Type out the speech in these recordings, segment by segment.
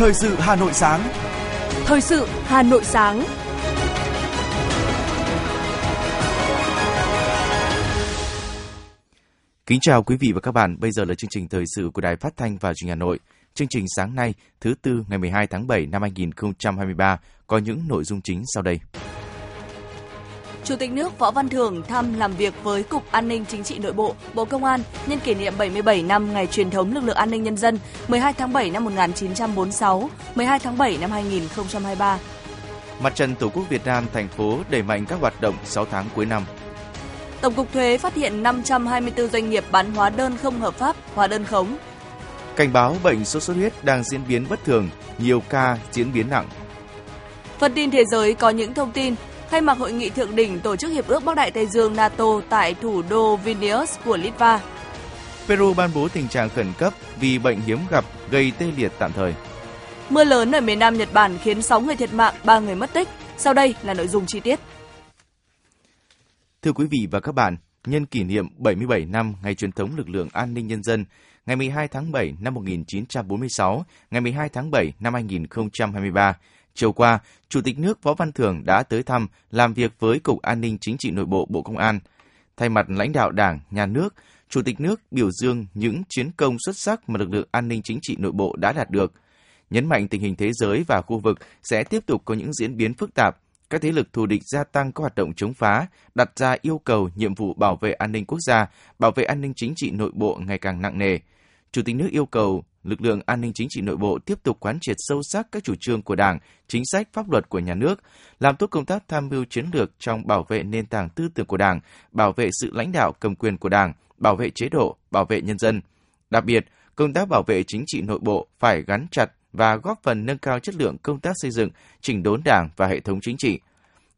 Thời sự Hà Nội sáng. Thời sự Hà Nội sáng. Kính chào quý vị và các bạn. Bây giờ là chương trình thời sự của Đài Phát thanh và Truyền hình Hà Nội. Chương trình sáng nay, thứ tư ngày 12 tháng 7 năm 2023 có những nội dung chính sau đây. Chủ tịch nước Võ Văn Thưởng thăm làm việc với Cục An ninh Chính trị Nội bộ, Bộ Công an nhân kỷ niệm 77 năm ngày truyền thống lực lượng an ninh nhân dân 12 tháng 7 năm 1946, 12 tháng 7 năm 2023. Mặt trận Tổ quốc Việt Nam thành phố đẩy mạnh các hoạt động 6 tháng cuối năm. Tổng cục Thuế phát hiện 524 doanh nghiệp bán hóa đơn không hợp pháp, hóa đơn khống. Cảnh báo bệnh sốt xuất huyết đang diễn biến bất thường, nhiều ca diễn biến nặng. Phần tin thế giới có những thông tin khai mạc hội nghị thượng đỉnh tổ chức hiệp ước Bắc Đại Tây Dương NATO tại thủ đô Vilnius của Litva. Peru ban bố tình trạng khẩn cấp vì bệnh hiếm gặp gây tê liệt tạm thời. Mưa lớn ở miền Nam Nhật Bản khiến 6 người thiệt mạng, 3 người mất tích. Sau đây là nội dung chi tiết. Thưa quý vị và các bạn, nhân kỷ niệm 77 năm ngày truyền thống lực lượng an ninh nhân dân, ngày 12 tháng 7 năm 1946, ngày 12 tháng 7 năm 2023, chiều qua, Chủ tịch nước Võ Văn Thưởng đã tới thăm, làm việc với Cục An ninh Chính trị Nội bộ Bộ Công an. Thay mặt lãnh đạo Đảng, Nhà nước, Chủ tịch nước biểu dương những chiến công xuất sắc mà lực lượng an ninh chính trị nội bộ đã đạt được. Nhấn mạnh tình hình thế giới và khu vực sẽ tiếp tục có những diễn biến phức tạp, các thế lực thù địch gia tăng các hoạt động chống phá, đặt ra yêu cầu nhiệm vụ bảo vệ an ninh quốc gia, bảo vệ an ninh chính trị nội bộ ngày càng nặng nề. Chủ tịch nước yêu cầu lực lượng an ninh chính trị nội bộ tiếp tục quán triệt sâu sắc các chủ trương của Đảng, chính sách pháp luật của nhà nước, làm tốt công tác tham mưu chiến lược trong bảo vệ nền tảng tư tưởng của Đảng, bảo vệ sự lãnh đạo cầm quyền của Đảng, bảo vệ chế độ, bảo vệ nhân dân. Đặc biệt, công tác bảo vệ chính trị nội bộ phải gắn chặt và góp phần nâng cao chất lượng công tác xây dựng, chỉnh đốn Đảng và hệ thống chính trị.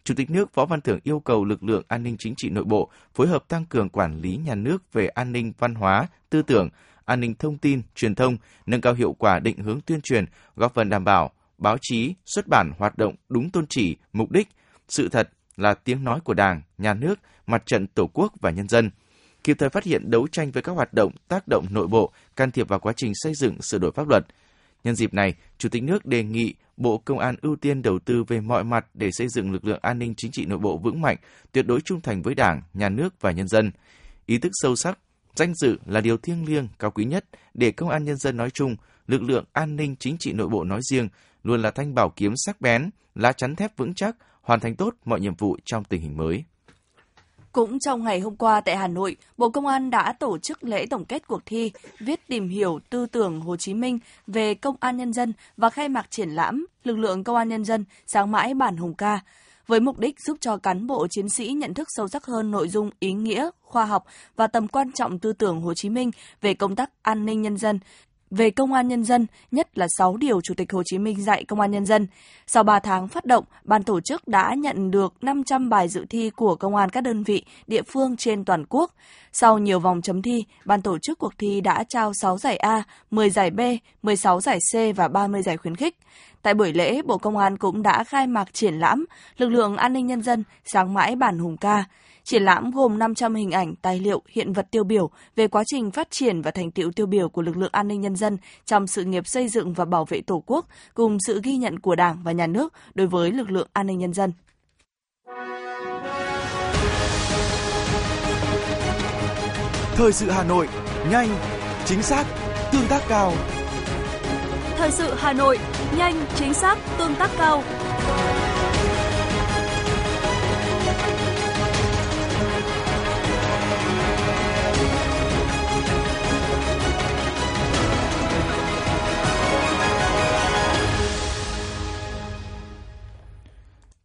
Chủ tịch nước Võ Văn Thưởng yêu cầu lực lượng an ninh chính trị nội bộ phối hợp tăng cường quản lý nhà nước về an ninh văn hóa, tư tưởng, an ninh thông tin, truyền thông, nâng cao hiệu quả định hướng tuyên truyền, góp phần đảm bảo báo chí, xuất bản hoạt động đúng tôn chỉ, mục đích, sự thật là tiếng nói của Đảng, Nhà nước, mặt trận Tổ quốc và nhân dân. Kịp thời phát hiện đấu tranh với các hoạt động tác động nội bộ, can thiệp vào quá trình xây dựng sửa đổi pháp luật. Nhân dịp này, Chủ tịch nước đề nghị Bộ Công an ưu tiên đầu tư về mọi mặt để xây dựng lực lượng an ninh chính trị nội bộ vững mạnh, tuyệt đối trung thành với Đảng, Nhà nước và nhân dân. Ý thức sâu sắc Danh dự là điều thiêng liêng, cao quý nhất để công an nhân dân nói chung, lực lượng an ninh chính trị nội bộ nói riêng luôn là thanh bảo kiếm sắc bén, lá chắn thép vững chắc, hoàn thành tốt mọi nhiệm vụ trong tình hình mới. Cũng trong ngày hôm qua tại Hà Nội, Bộ Công an đã tổ chức lễ tổng kết cuộc thi Viết tìm hiểu tư tưởng Hồ Chí Minh về công an nhân dân và khai mạc triển lãm Lực lượng công an nhân dân sáng mãi bản hùng ca với mục đích giúp cho cán bộ chiến sĩ nhận thức sâu sắc hơn nội dung ý nghĩa, khoa học và tầm quan trọng tư tưởng Hồ Chí Minh về công tác an ninh nhân dân, về công an nhân dân, nhất là 6 điều Chủ tịch Hồ Chí Minh dạy công an nhân dân. Sau 3 tháng phát động, ban tổ chức đã nhận được 500 bài dự thi của công an các đơn vị, địa phương trên toàn quốc. Sau nhiều vòng chấm thi, ban tổ chức cuộc thi đã trao 6 giải A, 10 giải B, 16 giải C và 30 giải khuyến khích. Tại buổi lễ, Bộ Công an cũng đã khai mạc triển lãm Lực lượng an ninh nhân dân sáng mãi bản hùng ca. Triển lãm gồm 500 hình ảnh, tài liệu, hiện vật tiêu biểu về quá trình phát triển và thành tựu tiêu biểu của lực lượng an ninh nhân dân trong sự nghiệp xây dựng và bảo vệ Tổ quốc, cùng sự ghi nhận của Đảng và Nhà nước đối với lực lượng an ninh nhân dân. Thời sự Hà Nội, nhanh, chính xác, tương tác cao. Thời sự Hà Nội, nhanh, chính xác, tương tác cao.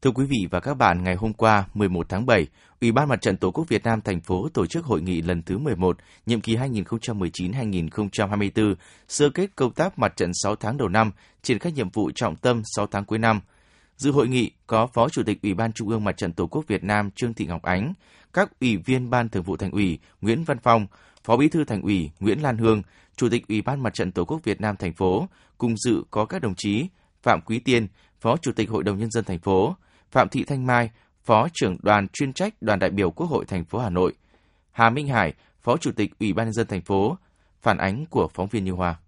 Thưa quý vị và các bạn, ngày hôm qua, 11 tháng 7, Ủy ban Mặt trận Tổ quốc Việt Nam thành phố tổ chức hội nghị lần thứ 11, nhiệm kỳ 2019-2024, sơ kết công tác mặt trận 6 tháng đầu năm, triển khai nhiệm vụ trọng tâm 6 tháng cuối năm. Dự hội nghị có Phó Chủ tịch Ủy ban Trung ương Mặt trận Tổ quốc Việt Nam Trương Thị Ngọc Ánh, các ủy viên Ban Thường vụ Thành ủy Nguyễn Văn Phong, Phó Bí thư Thành ủy Nguyễn Lan Hương, Chủ tịch Ủy ban Mặt trận Tổ quốc Việt Nam thành phố, cùng dự có các đồng chí Phạm Quý Tiên, Phó Chủ tịch Hội đồng nhân dân thành phố, Phạm Thị Thanh Mai, Phó trưởng đoàn chuyên trách đoàn đại biểu Quốc hội thành phố Hà Nội, Hà Minh Hải, Phó Chủ tịch Ủy ban nhân dân thành phố, phản ánh của phóng viên Như Hoa.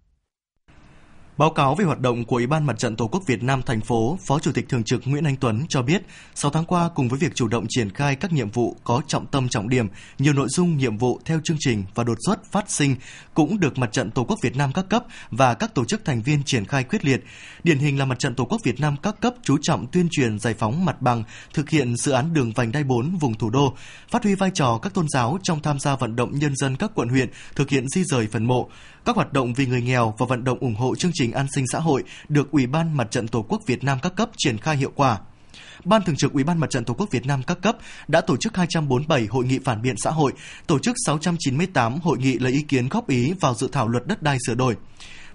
Báo cáo về hoạt động của Ủy ban Mặt trận Tổ quốc Việt Nam thành phố, Phó Chủ tịch Thường trực Nguyễn Anh Tuấn cho biết, 6 tháng qua cùng với việc chủ động triển khai các nhiệm vụ có trọng tâm trọng điểm, nhiều nội dung nhiệm vụ theo chương trình và đột xuất phát sinh cũng được Mặt trận Tổ quốc Việt Nam các cấp và các tổ chức thành viên triển khai quyết liệt. Điển hình là Mặt trận Tổ quốc Việt Nam các cấp chú trọng tuyên truyền giải phóng mặt bằng, thực hiện dự án đường vành đai 4 vùng thủ đô, phát huy vai trò các tôn giáo trong tham gia vận động nhân dân các quận huyện thực hiện di rời phần mộ, các hoạt động vì người nghèo và vận động ủng hộ chương trình an sinh xã hội được Ủy ban Mặt trận Tổ quốc Việt Nam các cấp triển khai hiệu quả. Ban Thường trực Ủy ban Mặt trận Tổ quốc Việt Nam các cấp đã tổ chức 247 hội nghị phản biện xã hội, tổ chức 698 hội nghị lấy ý kiến góp ý vào dự thảo luật đất đai sửa đổi.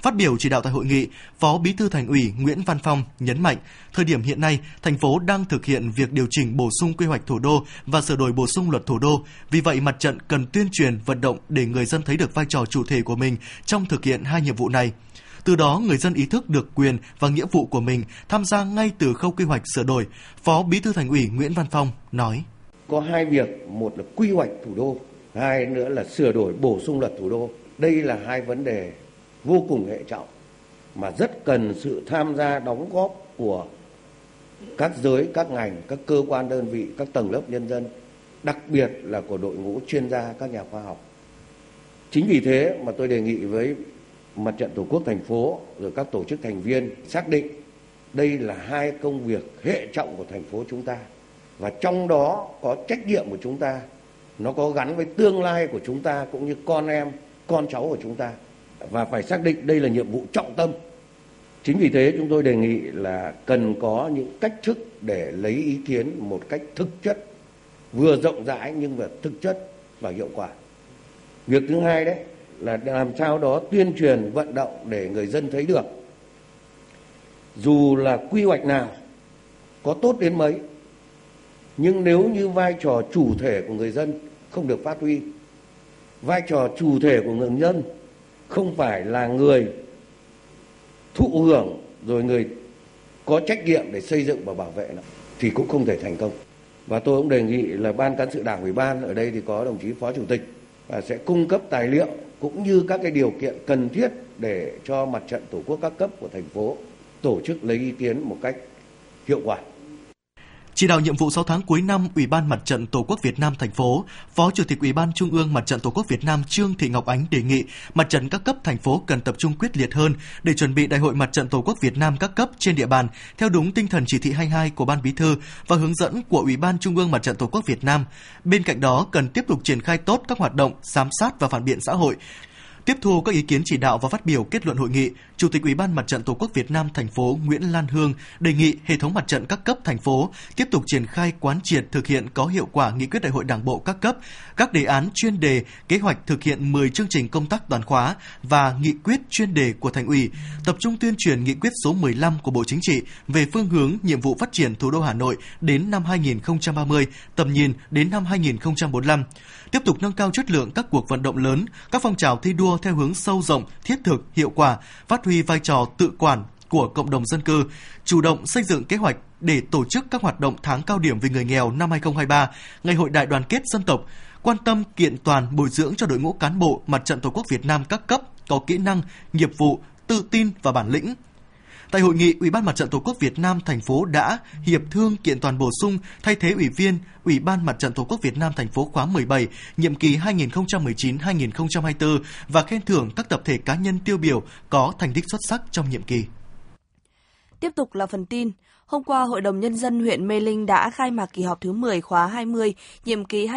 Phát biểu chỉ đạo tại hội nghị, Phó Bí thư Thành ủy Nguyễn Văn Phong nhấn mạnh, thời điểm hiện nay, thành phố đang thực hiện việc điều chỉnh bổ sung quy hoạch thủ đô và sửa đổi bổ sung luật thủ đô. Vì vậy, mặt trận cần tuyên truyền, vận động để người dân thấy được vai trò chủ thể của mình trong thực hiện hai nhiệm vụ này. Từ đó, người dân ý thức được quyền và nghĩa vụ của mình tham gia ngay từ khâu quy hoạch sửa đổi. Phó Bí thư Thành ủy Nguyễn Văn Phong nói: Có hai việc, một là quy hoạch thủ đô, hai nữa là sửa đổi bổ sung luật thủ đô. Đây là hai vấn đề vô cùng hệ trọng mà rất cần sự tham gia đóng góp của các giới, các ngành, các cơ quan đơn vị, các tầng lớp nhân dân, đặc biệt là của đội ngũ chuyên gia, các nhà khoa học. Chính vì thế mà tôi đề nghị với Mặt trận Tổ quốc thành phố rồi các tổ chức thành viên xác định đây là hai công việc hệ trọng của thành phố chúng ta và trong đó có trách nhiệm của chúng ta nó có gắn với tương lai của chúng ta cũng như con em con cháu của chúng ta và phải xác định đây là nhiệm vụ trọng tâm. Chính vì thế chúng tôi đề nghị là cần có những cách thức để lấy ý kiến một cách thực chất, vừa rộng rãi nhưng mà thực chất và hiệu quả. Việc thứ hai đấy là làm sao đó tuyên truyền vận động để người dân thấy được dù là quy hoạch nào có tốt đến mấy nhưng nếu như vai trò chủ thể của người dân không được phát huy vai trò chủ thể của người dân không phải là người thụ hưởng rồi người có trách nhiệm để xây dựng và bảo vệ nó, thì cũng không thể thành công và tôi cũng đề nghị là ban cán sự đảng, ủy ban ở đây thì có đồng chí phó chủ tịch và sẽ cung cấp tài liệu cũng như các cái điều kiện cần thiết để cho mặt trận tổ quốc các cấp của thành phố tổ chức lấy ý kiến một cách hiệu quả. Chỉ đạo nhiệm vụ 6 tháng cuối năm, Ủy ban Mặt trận Tổ quốc Việt Nam thành phố, Phó Chủ tịch Ủy ban Trung ương Mặt trận Tổ quốc Việt Nam Trương Thị Ngọc Ánh đề nghị mặt trận các cấp thành phố cần tập trung quyết liệt hơn để chuẩn bị Đại hội Mặt trận Tổ quốc Việt Nam các cấp trên địa bàn theo đúng tinh thần chỉ thị 22 của Ban Bí thư và hướng dẫn của Ủy ban Trung ương Mặt trận Tổ quốc Việt Nam. Bên cạnh đó, cần tiếp tục triển khai tốt các hoạt động giám sát và phản biện xã hội, Tiếp thu các ý kiến chỉ đạo và phát biểu kết luận hội nghị, Chủ tịch Ủy ban Mặt trận Tổ quốc Việt Nam thành phố Nguyễn Lan Hương đề nghị hệ thống mặt trận các cấp thành phố tiếp tục triển khai quán triệt thực hiện có hiệu quả nghị quyết đại hội Đảng bộ các cấp, các đề án chuyên đề, kế hoạch thực hiện 10 chương trình công tác toàn khóa và nghị quyết chuyên đề của thành ủy, tập trung tuyên truyền nghị quyết số 15 của Bộ Chính trị về phương hướng nhiệm vụ phát triển thủ đô Hà Nội đến năm 2030, tầm nhìn đến năm 2045 tiếp tục nâng cao chất lượng các cuộc vận động lớn, các phong trào thi đua theo hướng sâu rộng, thiết thực, hiệu quả, phát huy vai trò tự quản của cộng đồng dân cư, chủ động xây dựng kế hoạch để tổ chức các hoạt động tháng cao điểm vì người nghèo năm 2023, Ngày hội đại đoàn kết dân tộc, quan tâm kiện toàn bồi dưỡng cho đội ngũ cán bộ Mặt trận Tổ quốc Việt Nam các cấp có kỹ năng, nghiệp vụ, tự tin và bản lĩnh, Tại hội nghị, Ủy ban Mặt trận Tổ quốc Việt Nam thành phố đã hiệp thương kiện toàn bổ sung thay thế ủy viên Ủy ban Mặt trận Tổ quốc Việt Nam thành phố khóa 17, nhiệm kỳ 2019-2024 và khen thưởng các tập thể cá nhân tiêu biểu có thành tích xuất sắc trong nhiệm kỳ. Tiếp tục là phần tin. Hôm qua, Hội đồng Nhân dân huyện Mê Linh đã khai mạc kỳ họp thứ 10 khóa 20, nhiệm kỳ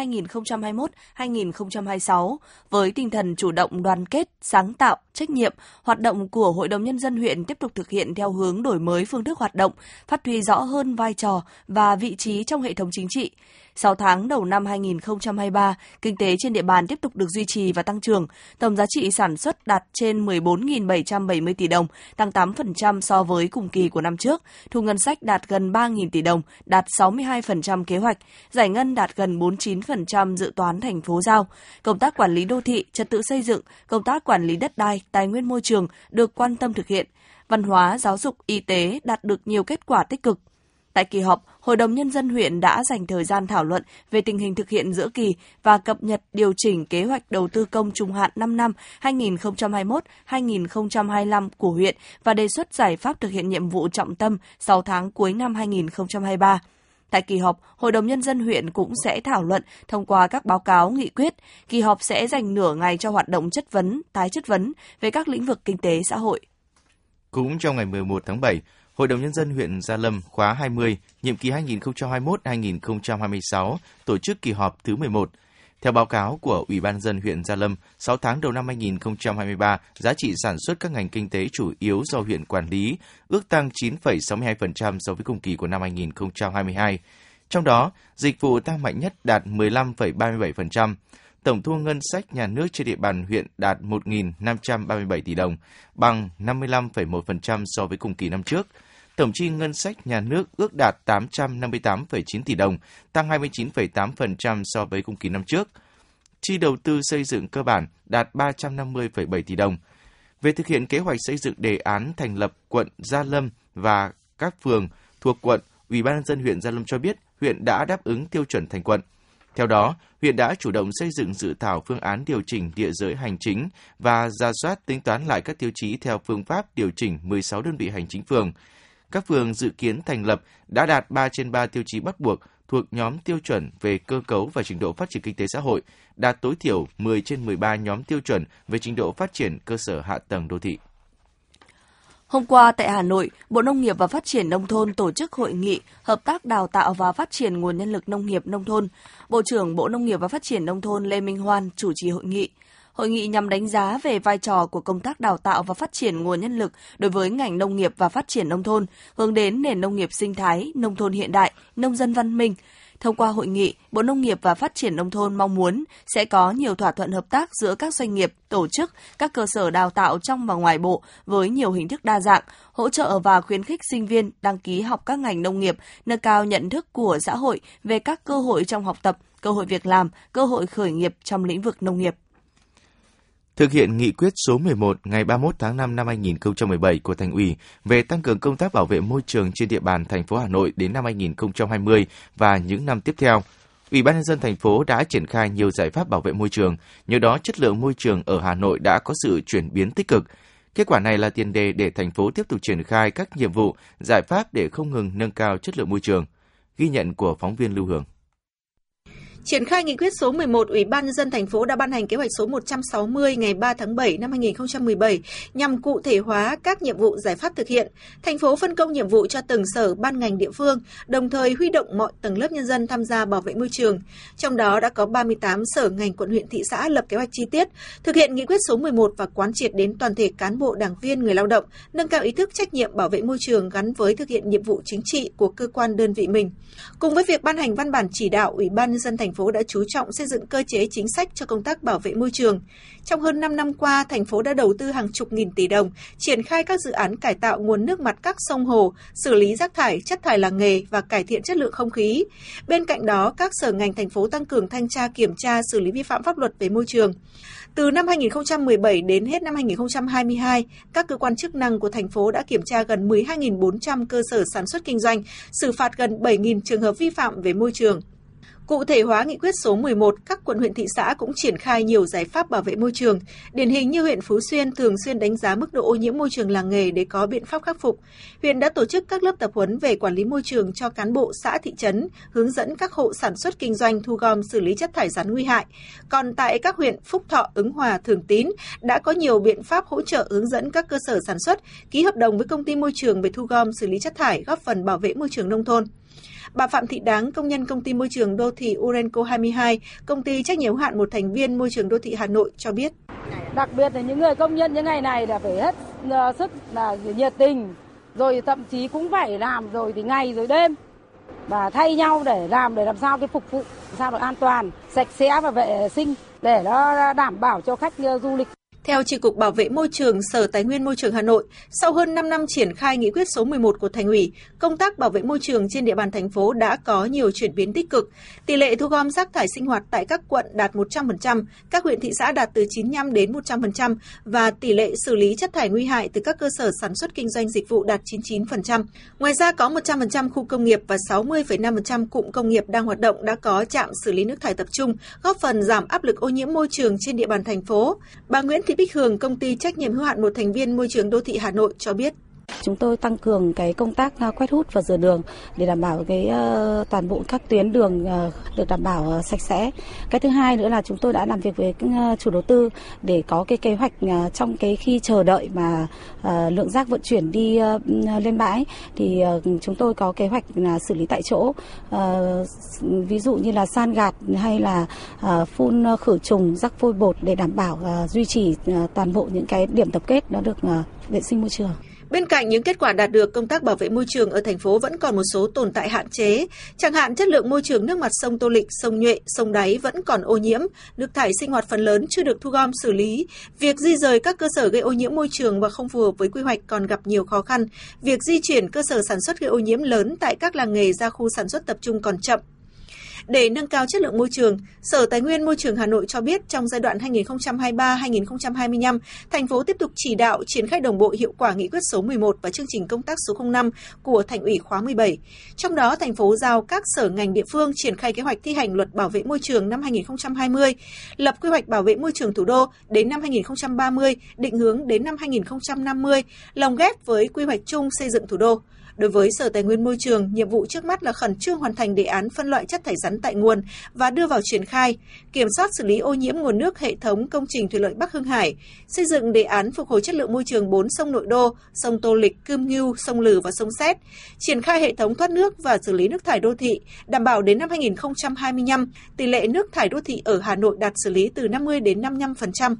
2021-2026, với tinh thần chủ động đoàn kết, sáng tạo, trách nhiệm, hoạt động của Hội đồng Nhân dân huyện tiếp tục thực hiện theo hướng đổi mới phương thức hoạt động, phát huy rõ hơn vai trò và vị trí trong hệ thống chính trị. 6 tháng đầu năm 2023, kinh tế trên địa bàn tiếp tục được duy trì và tăng trưởng. Tổng giá trị sản xuất đạt trên 14.770 tỷ đồng, tăng 8% so với cùng kỳ của năm trước. Thu ngân sách đạt gần 3.000 tỷ đồng, đạt 62% kế hoạch. Giải ngân đạt gần 49% dự toán thành phố giao. Công tác quản lý đô thị, trật tự xây dựng, công tác quản lý đất đai, tài nguyên môi trường được quan tâm thực hiện. Văn hóa, giáo dục, y tế đạt được nhiều kết quả tích cực. Tại kỳ họp, Hội đồng Nhân dân huyện đã dành thời gian thảo luận về tình hình thực hiện giữa kỳ và cập nhật điều chỉnh kế hoạch đầu tư công trung hạn 5 năm 2021-2025 của huyện và đề xuất giải pháp thực hiện nhiệm vụ trọng tâm 6 tháng cuối năm 2023. Tại kỳ họp, Hội đồng Nhân dân huyện cũng sẽ thảo luận thông qua các báo cáo nghị quyết. Kỳ họp sẽ dành nửa ngày cho hoạt động chất vấn, tái chất vấn về các lĩnh vực kinh tế xã hội. Cũng trong ngày 11 tháng 7, Hội đồng Nhân dân huyện Gia Lâm khóa 20, nhiệm kỳ 2021-2026 tổ chức kỳ họp thứ 11. Theo báo cáo của Ủy ban dân huyện Gia Lâm, 6 tháng đầu năm 2023, giá trị sản xuất các ngành kinh tế chủ yếu do huyện quản lý ước tăng 9,62% so với cùng kỳ của năm 2022. Trong đó, dịch vụ tăng mạnh nhất đạt 15,37%, tổng thu ngân sách nhà nước trên địa bàn huyện đạt 1.537 tỷ đồng, bằng 55,1% so với cùng kỳ năm trước. Tổng chi ngân sách nhà nước ước đạt 858,9 tỷ đồng, tăng 29,8% so với cùng kỳ năm trước. Chi đầu tư xây dựng cơ bản đạt 350,7 tỷ đồng. Về thực hiện kế hoạch xây dựng đề án thành lập quận Gia Lâm và các phường thuộc quận, Ủy ban nhân dân huyện Gia Lâm cho biết huyện đã đáp ứng tiêu chuẩn thành quận. Theo đó, huyện đã chủ động xây dựng dự thảo phương án điều chỉnh địa giới hành chính và ra soát tính toán lại các tiêu chí theo phương pháp điều chỉnh 16 đơn vị hành chính phường. Các phường dự kiến thành lập đã đạt 3 trên 3 tiêu chí bắt buộc thuộc nhóm tiêu chuẩn về cơ cấu và trình độ phát triển kinh tế xã hội, đạt tối thiểu 10 trên 13 nhóm tiêu chuẩn về trình độ phát triển cơ sở hạ tầng đô thị. Hôm qua tại Hà Nội, Bộ Nông nghiệp và Phát triển Nông thôn tổ chức hội nghị hợp tác đào tạo và phát triển nguồn nhân lực nông nghiệp nông thôn. Bộ trưởng Bộ Nông nghiệp và Phát triển Nông thôn Lê Minh Hoan chủ trì hội nghị. Hội nghị nhằm đánh giá về vai trò của công tác đào tạo và phát triển nguồn nhân lực đối với ngành nông nghiệp và phát triển nông thôn, hướng đến nền nông nghiệp sinh thái, nông thôn hiện đại, nông dân văn minh, Thông qua hội nghị, Bộ Nông nghiệp và Phát triển Nông thôn mong muốn sẽ có nhiều thỏa thuận hợp tác giữa các doanh nghiệp, tổ chức, các cơ sở đào tạo trong và ngoài bộ với nhiều hình thức đa dạng, hỗ trợ và khuyến khích sinh viên đăng ký học các ngành nông nghiệp, nâng cao nhận thức của xã hội về các cơ hội trong học tập, cơ hội việc làm, cơ hội khởi nghiệp trong lĩnh vực nông nghiệp. Thực hiện nghị quyết số 11 ngày 31 tháng 5 năm 2017 của Thành ủy về tăng cường công tác bảo vệ môi trường trên địa bàn thành phố Hà Nội đến năm 2020 và những năm tiếp theo, Ủy ban nhân dân thành phố đã triển khai nhiều giải pháp bảo vệ môi trường, nhờ đó chất lượng môi trường ở Hà Nội đã có sự chuyển biến tích cực. Kết quả này là tiền đề để thành phố tiếp tục triển khai các nhiệm vụ, giải pháp để không ngừng nâng cao chất lượng môi trường. Ghi nhận của phóng viên Lưu Hương. Triển khai nghị quyết số 11, Ủy ban nhân dân thành phố đã ban hành kế hoạch số 160 ngày 3 tháng 7 năm 2017 nhằm cụ thể hóa các nhiệm vụ giải pháp thực hiện. Thành phố phân công nhiệm vụ cho từng sở, ban ngành địa phương, đồng thời huy động mọi tầng lớp nhân dân tham gia bảo vệ môi trường. Trong đó đã có 38 sở ngành quận huyện thị xã lập kế hoạch chi tiết, thực hiện nghị quyết số 11 và quán triệt đến toàn thể cán bộ đảng viên người lao động, nâng cao ý thức trách nhiệm bảo vệ môi trường gắn với thực hiện nhiệm vụ chính trị của cơ quan đơn vị mình. Cùng với việc ban hành văn bản chỉ đạo, Ủy ban nhân dân thành phố phố đã chú trọng xây dựng cơ chế chính sách cho công tác bảo vệ môi trường. Trong hơn 5 năm qua, thành phố đã đầu tư hàng chục nghìn tỷ đồng, triển khai các dự án cải tạo nguồn nước mặt các sông hồ, xử lý rác thải, chất thải làng nghề và cải thiện chất lượng không khí. Bên cạnh đó, các sở ngành thành phố tăng cường thanh tra kiểm tra xử lý vi phạm pháp luật về môi trường. Từ năm 2017 đến hết năm 2022, các cơ quan chức năng của thành phố đã kiểm tra gần 12.400 cơ sở sản xuất kinh doanh, xử phạt gần 7.000 trường hợp vi phạm về môi trường. Cụ thể hóa nghị quyết số 11, các quận huyện thị xã cũng triển khai nhiều giải pháp bảo vệ môi trường. Điển hình như huyện Phú Xuyên thường xuyên đánh giá mức độ ô nhiễm môi trường làng nghề để có biện pháp khắc phục. Huyện đã tổ chức các lớp tập huấn về quản lý môi trường cho cán bộ xã thị trấn, hướng dẫn các hộ sản xuất kinh doanh thu gom xử lý chất thải rắn nguy hại. Còn tại các huyện Phúc Thọ, Ứng Hòa, Thường Tín đã có nhiều biện pháp hỗ trợ hướng dẫn các cơ sở sản xuất ký hợp đồng với công ty môi trường về thu gom xử lý chất thải góp phần bảo vệ môi trường nông thôn. Bà Phạm Thị Đáng, công nhân công ty môi trường đô thị Urenco 22, công ty trách nhiệm hạn một thành viên môi trường đô thị Hà Nội cho biết. Đặc biệt là những người công nhân những ngày này là phải hết ờ, sức là nhiệt tình, rồi thậm chí cũng phải làm rồi thì ngày rồi đêm và thay nhau để làm để làm sao cái phục vụ làm sao được an toàn, sạch sẽ và vệ sinh để nó đảm bảo cho khách ờ, du lịch theo Tri cục Bảo vệ môi trường Sở Tài nguyên Môi trường Hà Nội, sau hơn 5 năm triển khai nghị quyết số 11 của thành ủy, công tác bảo vệ môi trường trên địa bàn thành phố đã có nhiều chuyển biến tích cực. Tỷ lệ thu gom rác thải sinh hoạt tại các quận đạt 100%, các huyện thị xã đạt từ 95 đến 100% và tỷ lệ xử lý chất thải nguy hại từ các cơ sở sản xuất kinh doanh dịch vụ đạt 99%. Ngoài ra có 100% khu công nghiệp và 60,5% cụm công nghiệp đang hoạt động đã có trạm xử lý nước thải tập trung, góp phần giảm áp lực ô nhiễm môi trường trên địa bàn thành phố. Bà Nguyễn Thị Bích Hường, công ty trách nhiệm hữu hạn một thành viên môi trường đô thị Hà Nội cho biết. Chúng tôi tăng cường cái công tác à, quét hút và rửa đường để đảm bảo cái ờ, toàn bộ các tuyến đường ờ, được đảm bảo ờ, sạch sẽ. Cái thứ hai nữa là chúng tôi đã làm việc với chủ đầu tư để có cái kế hoạch trong cái khi chờ đợi mà lượng rác vận chuyển đi lên bãi thì chúng tôi có kế hoạch là xử lý tại chỗ. Ví dụ như là san gạt hay là phun khử trùng rác vôi bột để đảm bảo duy trì toàn bộ những cái điểm tập kết nó được vệ sinh môi trường. Bên cạnh những kết quả đạt được, công tác bảo vệ môi trường ở thành phố vẫn còn một số tồn tại hạn chế. Chẳng hạn chất lượng môi trường nước mặt sông Tô Lịch, sông Nhuệ, sông Đáy vẫn còn ô nhiễm, nước thải sinh hoạt phần lớn chưa được thu gom xử lý. Việc di rời các cơ sở gây ô nhiễm môi trường và không phù hợp với quy hoạch còn gặp nhiều khó khăn. Việc di chuyển cơ sở sản xuất gây ô nhiễm lớn tại các làng nghề ra khu sản xuất tập trung còn chậm, để nâng cao chất lượng môi trường, Sở Tài nguyên Môi trường Hà Nội cho biết trong giai đoạn 2023-2025, thành phố tiếp tục chỉ đạo triển khai đồng bộ hiệu quả nghị quyết số 11 và chương trình công tác số 05 của Thành ủy khóa 17. Trong đó, thành phố giao các sở ngành địa phương triển khai kế hoạch thi hành luật bảo vệ môi trường năm 2020, lập quy hoạch bảo vệ môi trường thủ đô đến năm 2030, định hướng đến năm 2050, lồng ghép với quy hoạch chung xây dựng thủ đô. Đối với Sở Tài nguyên Môi trường, nhiệm vụ trước mắt là khẩn trương hoàn thành đề án phân loại chất thải rắn tại nguồn và đưa vào triển khai, kiểm soát xử lý ô nhiễm nguồn nước hệ thống công trình thủy lợi Bắc Hưng Hải, xây dựng đề án phục hồi chất lượng môi trường 4 sông nội đô, sông Tô Lịch, Cơm Ngưu, sông Lừ và sông Xét, triển khai hệ thống thoát nước và xử lý nước thải đô thị, đảm bảo đến năm 2025, tỷ lệ nước thải đô thị ở Hà Nội đạt xử lý từ 50 đến 55%.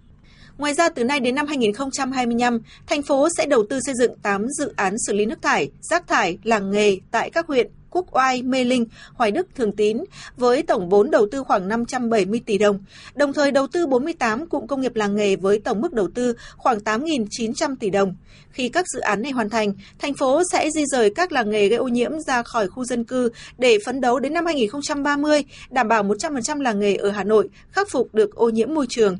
Ngoài ra, từ nay đến năm 2025, thành phố sẽ đầu tư xây dựng 8 dự án xử lý nước thải, rác thải, làng nghề tại các huyện Quốc Oai, Mê Linh, Hoài Đức, Thường Tín với tổng vốn đầu tư khoảng 570 tỷ đồng, đồng thời đầu tư 48 cụm công nghiệp làng nghề với tổng mức đầu tư khoảng 8.900 tỷ đồng. Khi các dự án này hoàn thành, thành phố sẽ di rời các làng nghề gây ô nhiễm ra khỏi khu dân cư để phấn đấu đến năm 2030 đảm bảo 100% làng nghề ở Hà Nội khắc phục được ô nhiễm môi trường.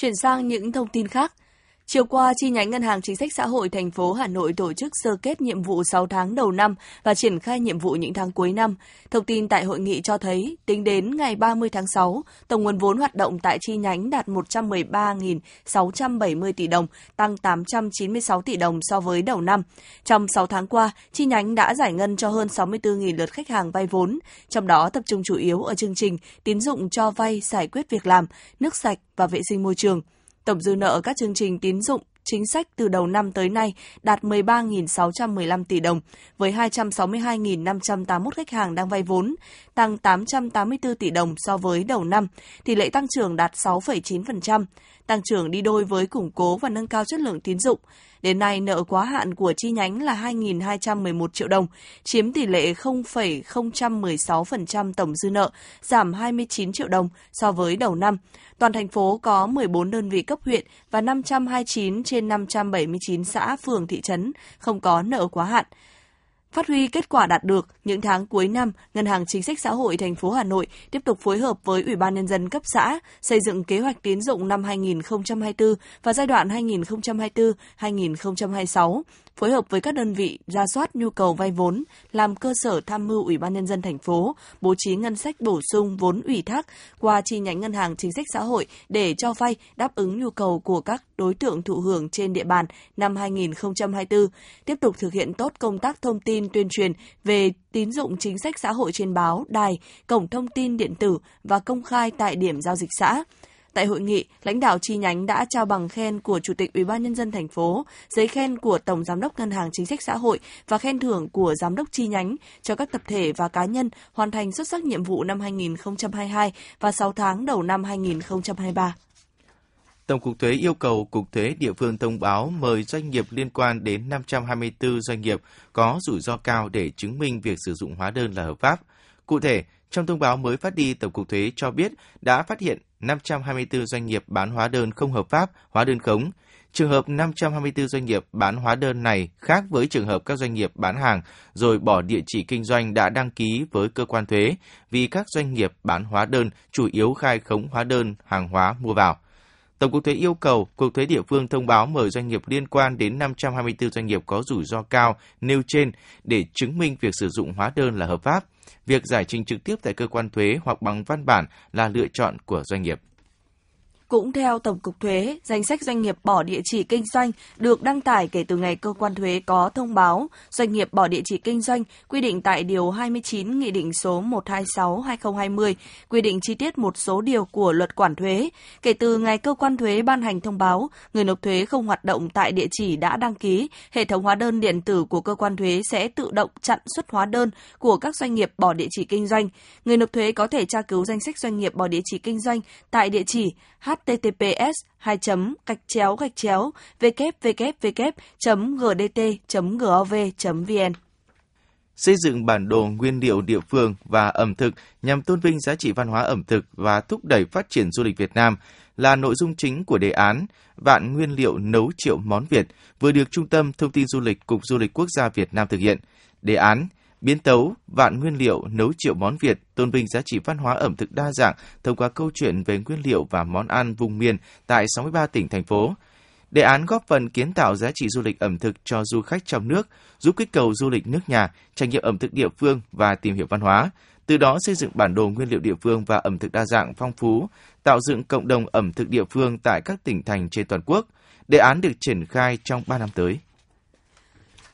Chuyển sang những thông tin khác. Chiều qua, chi nhánh Ngân hàng Chính sách Xã hội thành phố Hà Nội tổ chức sơ kết nhiệm vụ 6 tháng đầu năm và triển khai nhiệm vụ những tháng cuối năm. Thông tin tại hội nghị cho thấy, tính đến ngày 30 tháng 6, tổng nguồn vốn hoạt động tại chi nhánh đạt 113.670 tỷ đồng, tăng 896 tỷ đồng so với đầu năm. Trong 6 tháng qua, chi nhánh đã giải ngân cho hơn 64.000 lượt khách hàng vay vốn, trong đó tập trung chủ yếu ở chương trình tín dụng cho vay giải quyết việc làm, nước sạch và vệ sinh môi trường. Tổng dư nợ các chương trình tín dụng chính sách từ đầu năm tới nay đạt 13.615 tỷ đồng, với 262.581 khách hàng đang vay vốn, tăng 884 tỷ đồng so với đầu năm, tỷ lệ tăng trưởng đạt 6,9%, tăng trưởng đi đôi với củng cố và nâng cao chất lượng tín dụng. Đến nay, nợ quá hạn của chi nhánh là 2.211 triệu đồng, chiếm tỷ lệ 0,016% tổng dư nợ, giảm 29 triệu đồng so với đầu năm. Toàn thành phố có 14 đơn vị cấp huyện và 529 trên trên 579 xã, phường, thị trấn không có nợ quá hạn. Phát huy kết quả đạt được, những tháng cuối năm, Ngân hàng Chính sách Xã hội thành phố Hà Nội tiếp tục phối hợp với Ủy ban Nhân dân cấp xã xây dựng kế hoạch tín dụng năm 2024 và giai đoạn 2024-2026, phối hợp với các đơn vị ra soát nhu cầu vay vốn, làm cơ sở tham mưu Ủy ban Nhân dân thành phố, bố trí ngân sách bổ sung vốn ủy thác qua chi nhánh Ngân hàng Chính sách Xã hội để cho vay đáp ứng nhu cầu của các đối tượng thụ hưởng trên địa bàn năm 2024, tiếp tục thực hiện tốt công tác thông tin tuyên truyền về tín dụng chính sách xã hội trên báo, đài, cổng thông tin điện tử và công khai tại điểm giao dịch xã. Tại hội nghị, lãnh đạo chi nhánh đã trao bằng khen của Chủ tịch Ủy ban nhân dân thành phố, giấy khen của Tổng giám đốc Ngân hàng Chính sách Xã hội và khen thưởng của giám đốc chi nhánh cho các tập thể và cá nhân hoàn thành xuất sắc nhiệm vụ năm 2022 và 6 tháng đầu năm 2023. Tổng cục Thuế yêu cầu Cục Thuế địa phương thông báo mời doanh nghiệp liên quan đến 524 doanh nghiệp có rủi ro cao để chứng minh việc sử dụng hóa đơn là hợp pháp. Cụ thể, trong thông báo mới phát đi, Tổng cục Thuế cho biết đã phát hiện 524 doanh nghiệp bán hóa đơn không hợp pháp, hóa đơn khống. Trường hợp 524 doanh nghiệp bán hóa đơn này khác với trường hợp các doanh nghiệp bán hàng rồi bỏ địa chỉ kinh doanh đã đăng ký với cơ quan thuế vì các doanh nghiệp bán hóa đơn chủ yếu khai khống hóa đơn hàng hóa mua vào. Tổng cục thuế yêu cầu Cục thuế địa phương thông báo mời doanh nghiệp liên quan đến 524 doanh nghiệp có rủi ro cao nêu trên để chứng minh việc sử dụng hóa đơn là hợp pháp. Việc giải trình trực tiếp tại cơ quan thuế hoặc bằng văn bản là lựa chọn của doanh nghiệp. Cũng theo Tổng cục Thuế, danh sách doanh nghiệp bỏ địa chỉ kinh doanh được đăng tải kể từ ngày cơ quan thuế có thông báo doanh nghiệp bỏ địa chỉ kinh doanh quy định tại Điều 29 Nghị định số 126-2020, quy định chi tiết một số điều của luật quản thuế. Kể từ ngày cơ quan thuế ban hành thông báo, người nộp thuế không hoạt động tại địa chỉ đã đăng ký, hệ thống hóa đơn điện tử của cơ quan thuế sẽ tự động chặn xuất hóa đơn của các doanh nghiệp bỏ địa chỉ kinh doanh. Người nộp thuế có thể tra cứu danh sách doanh nghiệp bỏ địa chỉ kinh doanh tại địa chỉ h https 2 gạch chéo gạch chéo www.gdt.gov.vn xây dựng bản đồ nguyên liệu địa phương và ẩm thực nhằm tôn vinh giá trị văn hóa ẩm thực và thúc đẩy phát triển du lịch Việt Nam là nội dung chính của đề án Vạn nguyên liệu nấu triệu món Việt, vừa được Trung tâm Thông tin Du lịch Cục Du lịch Quốc gia Việt Nam thực hiện. Đề án biến tấu, vạn nguyên liệu nấu triệu món Việt, tôn vinh giá trị văn hóa ẩm thực đa dạng thông qua câu chuyện về nguyên liệu và món ăn vùng miền tại 63 tỉnh thành phố. Đề án góp phần kiến tạo giá trị du lịch ẩm thực cho du khách trong nước, giúp kích cầu du lịch nước nhà, trải nghiệm ẩm thực địa phương và tìm hiểu văn hóa, từ đó xây dựng bản đồ nguyên liệu địa phương và ẩm thực đa dạng phong phú, tạo dựng cộng đồng ẩm thực địa phương tại các tỉnh thành trên toàn quốc. Đề án được triển khai trong 3 năm tới.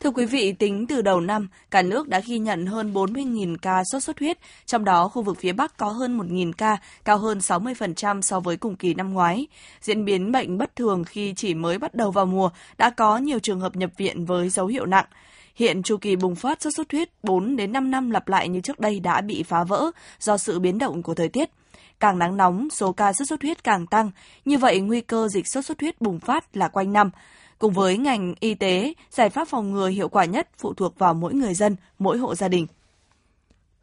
Thưa quý vị, tính từ đầu năm, cả nước đã ghi nhận hơn 40.000 ca sốt xuất huyết, trong đó khu vực phía Bắc có hơn 1.000 ca, cao hơn 60% so với cùng kỳ năm ngoái. Diễn biến bệnh bất thường khi chỉ mới bắt đầu vào mùa đã có nhiều trường hợp nhập viện với dấu hiệu nặng. Hiện chu kỳ bùng phát sốt xuất huyết 4 đến 5 năm lặp lại như trước đây đã bị phá vỡ do sự biến động của thời tiết. Càng nắng nóng, số ca sốt xuất huyết càng tăng, như vậy nguy cơ dịch sốt xuất huyết bùng phát là quanh năm. Cùng với ngành y tế, giải pháp phòng ngừa hiệu quả nhất phụ thuộc vào mỗi người dân, mỗi hộ gia đình.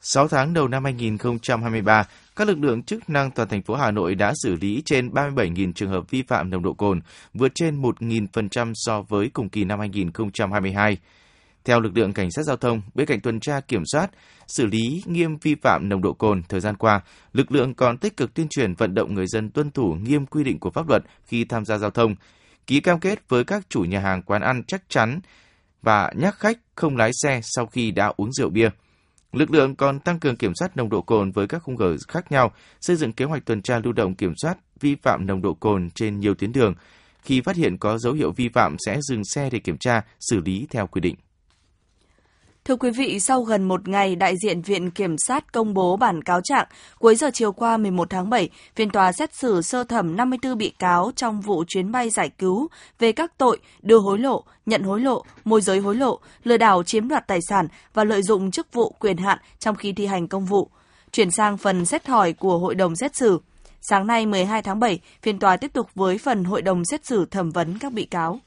6 tháng đầu năm 2023, các lực lượng chức năng toàn thành phố Hà Nội đã xử lý trên 37.000 trường hợp vi phạm nồng độ cồn, vượt trên 1.000% so với cùng kỳ năm 2022. Theo lực lượng cảnh sát giao thông, bên cạnh tuần tra kiểm soát, xử lý nghiêm vi phạm nồng độ cồn thời gian qua, lực lượng còn tích cực tuyên truyền vận động người dân tuân thủ nghiêm quy định của pháp luật khi tham gia giao thông, ký cam kết với các chủ nhà hàng quán ăn chắc chắn và nhắc khách không lái xe sau khi đã uống rượu bia. Lực lượng còn tăng cường kiểm soát nồng độ cồn với các khung giờ khác nhau, xây dựng kế hoạch tuần tra lưu động kiểm soát vi phạm nồng độ cồn trên nhiều tuyến đường. Khi phát hiện có dấu hiệu vi phạm sẽ dừng xe để kiểm tra, xử lý theo quy định. Thưa quý vị, sau gần một ngày, đại diện Viện Kiểm sát công bố bản cáo trạng. Cuối giờ chiều qua 11 tháng 7, phiên tòa xét xử sơ thẩm 54 bị cáo trong vụ chuyến bay giải cứu về các tội đưa hối lộ, nhận hối lộ, môi giới hối lộ, lừa đảo chiếm đoạt tài sản và lợi dụng chức vụ quyền hạn trong khi thi hành công vụ. Chuyển sang phần xét hỏi của Hội đồng xét xử. Sáng nay 12 tháng 7, phiên tòa tiếp tục với phần Hội đồng xét xử thẩm vấn các bị cáo.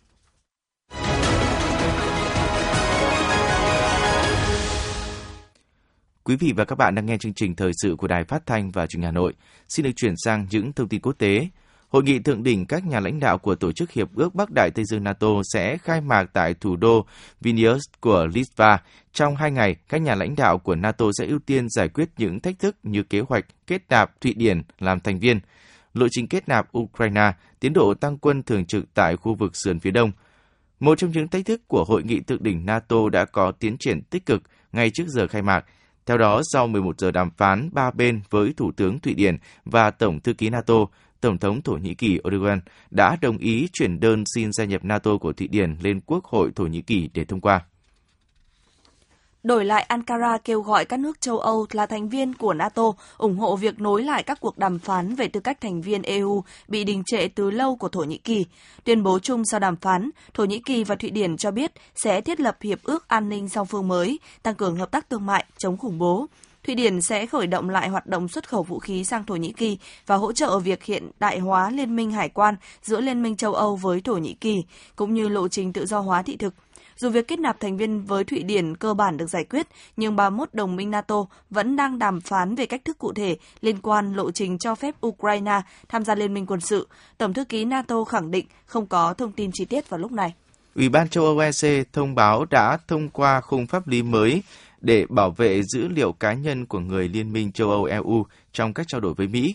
Quý vị và các bạn đang nghe chương trình thời sự của Đài Phát thanh và Truyền hình Hà Nội. Xin được chuyển sang những thông tin quốc tế. Hội nghị thượng đỉnh các nhà lãnh đạo của Tổ chức Hiệp ước Bắc Đại Tây Dương NATO sẽ khai mạc tại thủ đô Vilnius của Litva. Trong hai ngày, các nhà lãnh đạo của NATO sẽ ưu tiên giải quyết những thách thức như kế hoạch kết nạp Thụy Điển làm thành viên, lộ trình kết nạp Ukraine, tiến độ tăng quân thường trực tại khu vực sườn phía đông. Một trong những thách thức của hội nghị thượng đỉnh NATO đã có tiến triển tích cực ngay trước giờ khai mạc – theo đó, sau 11 giờ đàm phán ba bên với Thủ tướng Thụy Điển và Tổng thư ký NATO, Tổng thống Thổ Nhĩ Kỳ Erdogan đã đồng ý chuyển đơn xin gia nhập NATO của Thụy Điển lên Quốc hội Thổ Nhĩ Kỳ để thông qua. Đổi lại, Ankara kêu gọi các nước châu Âu là thành viên của NATO ủng hộ việc nối lại các cuộc đàm phán về tư cách thành viên EU bị đình trệ từ lâu của Thổ Nhĩ Kỳ. Tuyên bố chung sau đàm phán, Thổ Nhĩ Kỳ và Thụy Điển cho biết sẽ thiết lập hiệp ước an ninh song phương mới, tăng cường hợp tác thương mại, chống khủng bố. Thụy Điển sẽ khởi động lại hoạt động xuất khẩu vũ khí sang Thổ Nhĩ Kỳ và hỗ trợ việc hiện đại hóa liên minh hải quan giữa Liên minh châu Âu với Thổ Nhĩ Kỳ, cũng như lộ trình tự do hóa thị thực dù việc kết nạp thành viên với Thụy Điển cơ bản được giải quyết, nhưng 31 đồng minh NATO vẫn đang đàm phán về cách thức cụ thể liên quan lộ trình cho phép Ukraine tham gia liên minh quân sự. Tổng thư ký NATO khẳng định không có thông tin chi tiết vào lúc này. Ủy ban châu Âu EC thông báo đã thông qua khung pháp lý mới để bảo vệ dữ liệu cá nhân của người Liên minh châu Âu EU trong các trao đổi với Mỹ.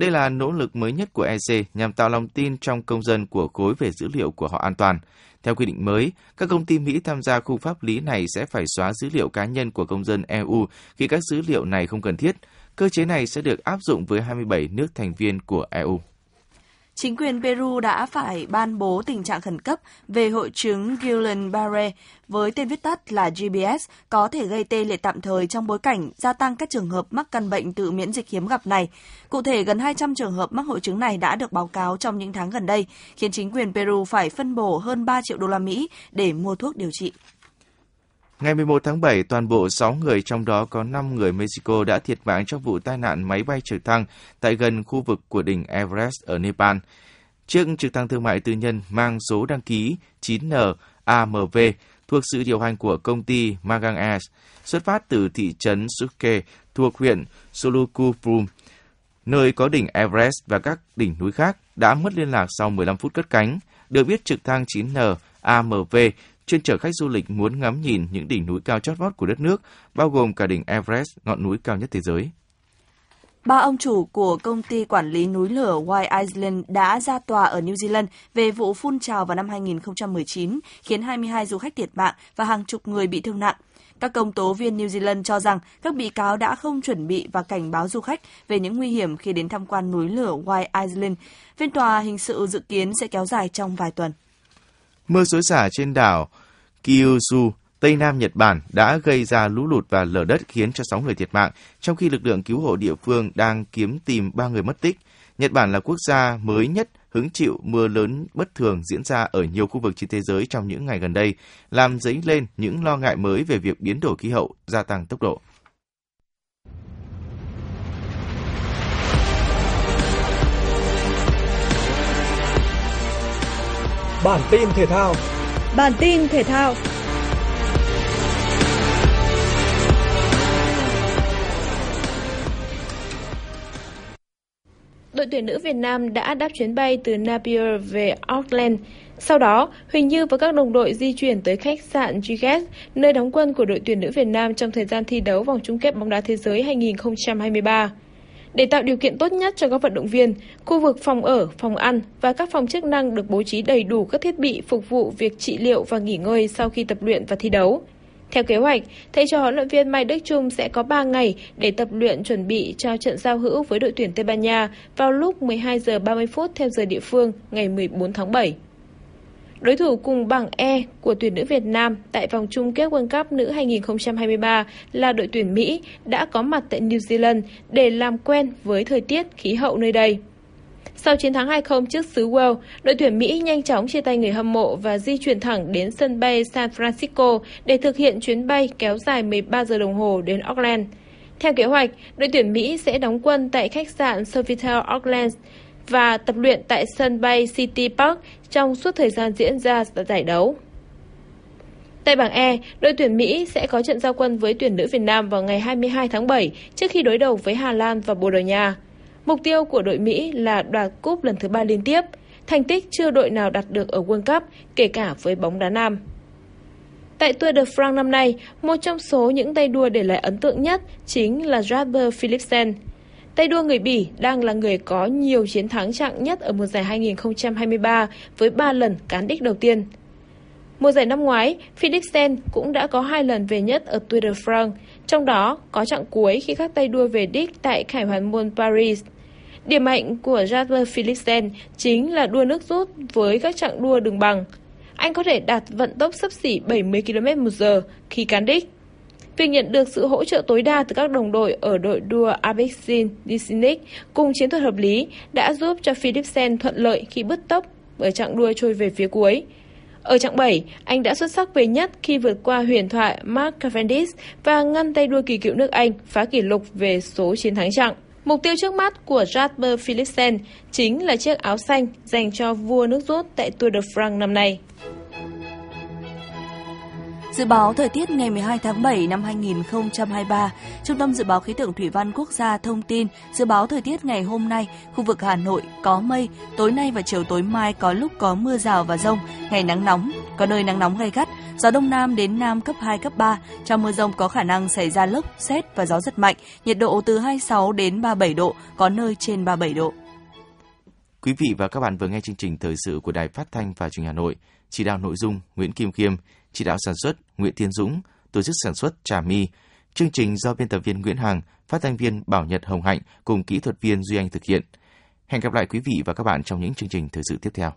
Đây là nỗ lực mới nhất của EC nhằm tạo lòng tin trong công dân của khối về dữ liệu của họ an toàn. Theo quy định mới, các công ty Mỹ tham gia khung pháp lý này sẽ phải xóa dữ liệu cá nhân của công dân EU khi các dữ liệu này không cần thiết. Cơ chế này sẽ được áp dụng với 27 nước thành viên của EU chính quyền Peru đã phải ban bố tình trạng khẩn cấp về hội chứng Guillain-Barré với tên viết tắt là GBS có thể gây tê liệt tạm thời trong bối cảnh gia tăng các trường hợp mắc căn bệnh tự miễn dịch hiếm gặp này. Cụ thể, gần 200 trường hợp mắc hội chứng này đã được báo cáo trong những tháng gần đây, khiến chính quyền Peru phải phân bổ hơn 3 triệu đô la Mỹ để mua thuốc điều trị. Ngày 11 tháng 7, toàn bộ 6 người, trong đó có 5 người Mexico đã thiệt mạng trong vụ tai nạn máy bay trực thăng tại gần khu vực của đỉnh Everest ở Nepal. Chiếc trực thăng thương mại tư nhân mang số đăng ký 9NAMV thuộc sự điều hành của công ty Magang Air, xuất phát từ thị trấn Suke thuộc huyện Solukuprum, nơi có đỉnh Everest và các đỉnh núi khác, đã mất liên lạc sau 15 phút cất cánh. Được biết trực thăng 9N AMV chuyên chở khách du lịch muốn ngắm nhìn những đỉnh núi cao chót vót của đất nước, bao gồm cả đỉnh Everest, ngọn núi cao nhất thế giới. Ba ông chủ của công ty quản lý núi lửa White Island đã ra tòa ở New Zealand về vụ phun trào vào năm 2019, khiến 22 du khách thiệt mạng và hàng chục người bị thương nặng. Các công tố viên New Zealand cho rằng các bị cáo đã không chuẩn bị và cảnh báo du khách về những nguy hiểm khi đến tham quan núi lửa White Island. Phiên tòa hình sự dự kiến sẽ kéo dài trong vài tuần. Mưa xối xả trên đảo Kyushu, Tây Nam Nhật Bản đã gây ra lũ lụt và lở đất khiến cho 6 người thiệt mạng, trong khi lực lượng cứu hộ địa phương đang kiếm tìm 3 người mất tích. Nhật Bản là quốc gia mới nhất hứng chịu mưa lớn bất thường diễn ra ở nhiều khu vực trên thế giới trong những ngày gần đây, làm dấy lên những lo ngại mới về việc biến đổi khí hậu gia tăng tốc độ. Bản tin thể thao Bản tin thể thao Đội tuyển nữ Việt Nam đã đáp chuyến bay từ Napier về Auckland. Sau đó, Huỳnh Như và các đồng đội di chuyển tới khách sạn Gigas, nơi đóng quân của đội tuyển nữ Việt Nam trong thời gian thi đấu vòng chung kết bóng đá thế giới 2023. Để tạo điều kiện tốt nhất cho các vận động viên, khu vực phòng ở, phòng ăn và các phòng chức năng được bố trí đầy đủ các thiết bị phục vụ việc trị liệu và nghỉ ngơi sau khi tập luyện và thi đấu. Theo kế hoạch, thầy trò huấn luyện viên Mai Đức Trung sẽ có 3 ngày để tập luyện chuẩn bị cho trận giao hữu với đội tuyển Tây Ban Nha vào lúc 12 giờ 30 phút theo giờ địa phương ngày 14 tháng 7. Đối thủ cùng bảng E của tuyển nữ Việt Nam tại vòng chung kết World Cup nữ 2023 là đội tuyển Mỹ đã có mặt tại New Zealand để làm quen với thời tiết khí hậu nơi đây. Sau chiến thắng 2-0 trước xứ Wales, đội tuyển Mỹ nhanh chóng chia tay người hâm mộ và di chuyển thẳng đến sân bay San Francisco để thực hiện chuyến bay kéo dài 13 giờ đồng hồ đến Auckland. Theo kế hoạch, đội tuyển Mỹ sẽ đóng quân tại khách sạn Sofitel Auckland và tập luyện tại sân bay City Park trong suốt thời gian diễn ra giải đấu. Tại bảng E, đội tuyển Mỹ sẽ có trận giao quân với tuyển nữ Việt Nam vào ngày 22 tháng 7 trước khi đối đầu với Hà Lan và Bồ Đào Nha. Mục tiêu của đội Mỹ là đoạt cúp lần thứ ba liên tiếp, thành tích chưa đội nào đạt được ở World Cup, kể cả với bóng đá nam. Tại Tour de France năm nay, một trong số những tay đua để lại ấn tượng nhất chính là Jasper Philipsen – Tay đua người Bỉ đang là người có nhiều chiến thắng trạng nhất ở mùa giải 2023 với 3 lần cán đích đầu tiên. Mùa giải năm ngoái, Philipsen cũng đã có hai lần về nhất ở Tour de France, trong đó có chặng cuối khi các tay đua về đích tại Khải hoàn môn Paris. Điểm mạnh của Jasper Philipsen chính là đua nước rút với các chặng đua đường bằng. Anh có thể đạt vận tốc sấp xỉ 70 km một giờ khi cán đích. Việc nhận được sự hỗ trợ tối đa từ các đồng đội ở đội đua Abexin Disinic cùng chiến thuật hợp lý đã giúp cho Philipsen thuận lợi khi bứt tốc ở chặng đua trôi về phía cuối. Ở chặng 7, anh đã xuất sắc về nhất khi vượt qua huyền thoại Mark Cavendish và ngăn tay đua kỳ cựu nước Anh phá kỷ lục về số chiến thắng chặng. Mục tiêu trước mắt của Jasper Philipsen chính là chiếc áo xanh dành cho vua nước rút tại Tour de France năm nay. Dự báo thời tiết ngày 12 tháng 7 năm 2023, Trung tâm Dự báo Khí tượng Thủy văn Quốc gia thông tin dự báo thời tiết ngày hôm nay, khu vực Hà Nội có mây, tối nay và chiều tối mai có lúc có mưa rào và rông, ngày nắng nóng, có nơi nắng nóng gay gắt, gió đông nam đến nam cấp 2, cấp 3. Trong mưa rông có khả năng xảy ra lốc, xét và gió giật mạnh, nhiệt độ từ 26 đến 37 độ, có nơi trên 37 độ. Quý vị và các bạn vừa nghe chương trình thời sự của Đài Phát thanh và Truyền hình Hà Nội. Chỉ đạo nội dung Nguyễn Kim Khiêm, chỉ đạo sản xuất Nguyễn Tiến Dũng, tổ chức sản xuất Trà My. Chương trình do biên tập viên Nguyễn Hằng, phát thanh viên Bảo Nhật Hồng Hạnh cùng kỹ thuật viên Duy Anh thực hiện. Hẹn gặp lại quý vị và các bạn trong những chương trình thời sự tiếp theo.